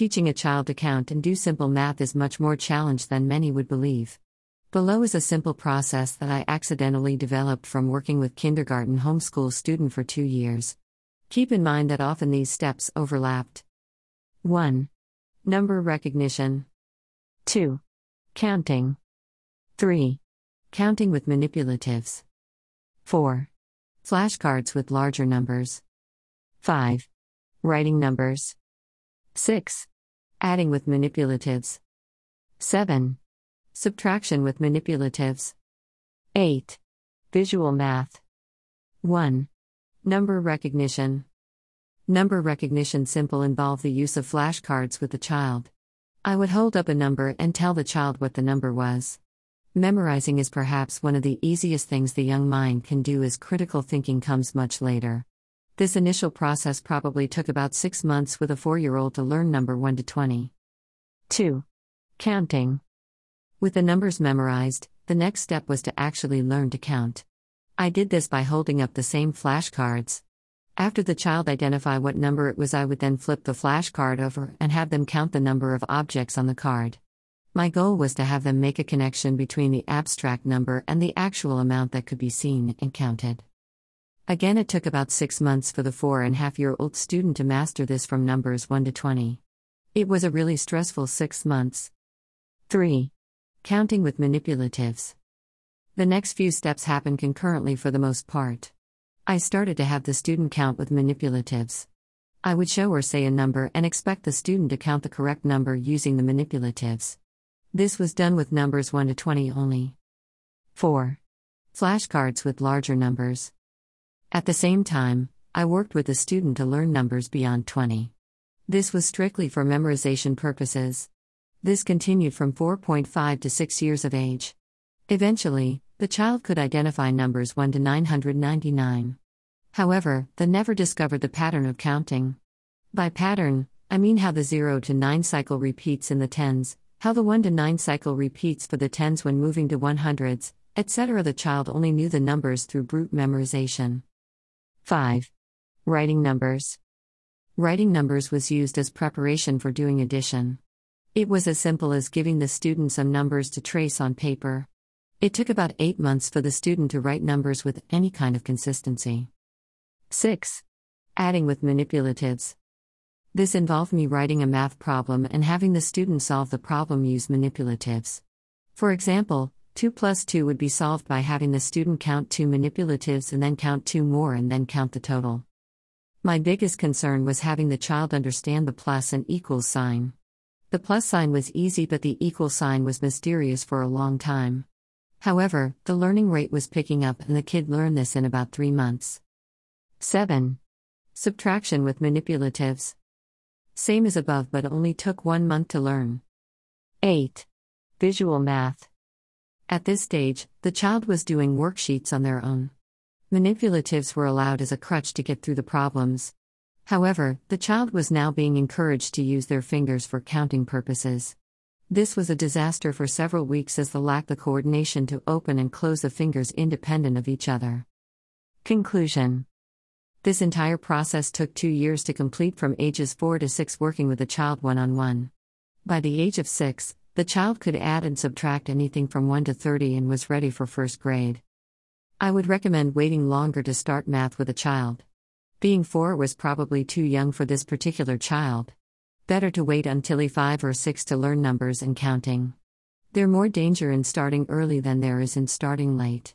Teaching a child to count and do simple math is much more challenge than many would believe. Below is a simple process that I accidentally developed from working with kindergarten homeschool student for 2 years. Keep in mind that often these steps overlapped. 1. Number recognition. 2. Counting. 3. Counting with manipulatives. 4. Flashcards with larger numbers. 5. Writing numbers. 6. Adding with manipulatives. 7. Subtraction with manipulatives. 8. Visual math. 1. Number recognition. Number recognition simple involve the use of flashcards with the child. I would hold up a number and tell the child what the number was. Memorizing is perhaps one of the easiest things the young mind can do as critical thinking comes much later. This initial process probably took about six months with a four year old to learn number 1 to 20. 2. Counting. With the numbers memorized, the next step was to actually learn to count. I did this by holding up the same flashcards. After the child identify what number it was, I would then flip the flashcard over and have them count the number of objects on the card. My goal was to have them make a connection between the abstract number and the actual amount that could be seen and counted. Again, it took about six months for the four and a half year old student to master this from numbers 1 to 20. It was a really stressful six months. 3. Counting with manipulatives. The next few steps happen concurrently for the most part. I started to have the student count with manipulatives. I would show or say a number and expect the student to count the correct number using the manipulatives. This was done with numbers 1 to 20 only. 4. Flashcards with larger numbers. At the same time, I worked with the student to learn numbers beyond 20. This was strictly for memorization purposes. This continued from 4.5 to 6 years of age. Eventually, the child could identify numbers 1 to 999. However, they never discovered the pattern of counting. By pattern, I mean how the 0 to 9 cycle repeats in the tens, how the 1 to 9 cycle repeats for the tens when moving to 100s, etc. The child only knew the numbers through brute memorization. 5. Writing numbers. Writing numbers was used as preparation for doing addition. It was as simple as giving the student some numbers to trace on paper. It took about 8 months for the student to write numbers with any kind of consistency. 6. Adding with manipulatives. This involved me writing a math problem and having the student solve the problem use manipulatives. For example, 2 plus 2 would be solved by having the student count two manipulatives and then count two more and then count the total. My biggest concern was having the child understand the plus and equals sign. The plus sign was easy, but the equal sign was mysterious for a long time. However, the learning rate was picking up, and the kid learned this in about three months. 7. Subtraction with manipulatives. Same as above, but only took one month to learn. 8. Visual math. At this stage, the child was doing worksheets on their own. Manipulatives were allowed as a crutch to get through the problems. However, the child was now being encouraged to use their fingers for counting purposes. This was a disaster for several weeks as the lack the coordination to open and close the fingers independent of each other. Conclusion this entire process took two years to complete from ages 4 to 6, working with the child one on one. By the age of 6, the child could add and subtract anything from 1 to 30 and was ready for first grade. I would recommend waiting longer to start math with a child. Being 4 was probably too young for this particular child. Better to wait until he 5 or 6 to learn numbers and counting. There's more danger in starting early than there is in starting late.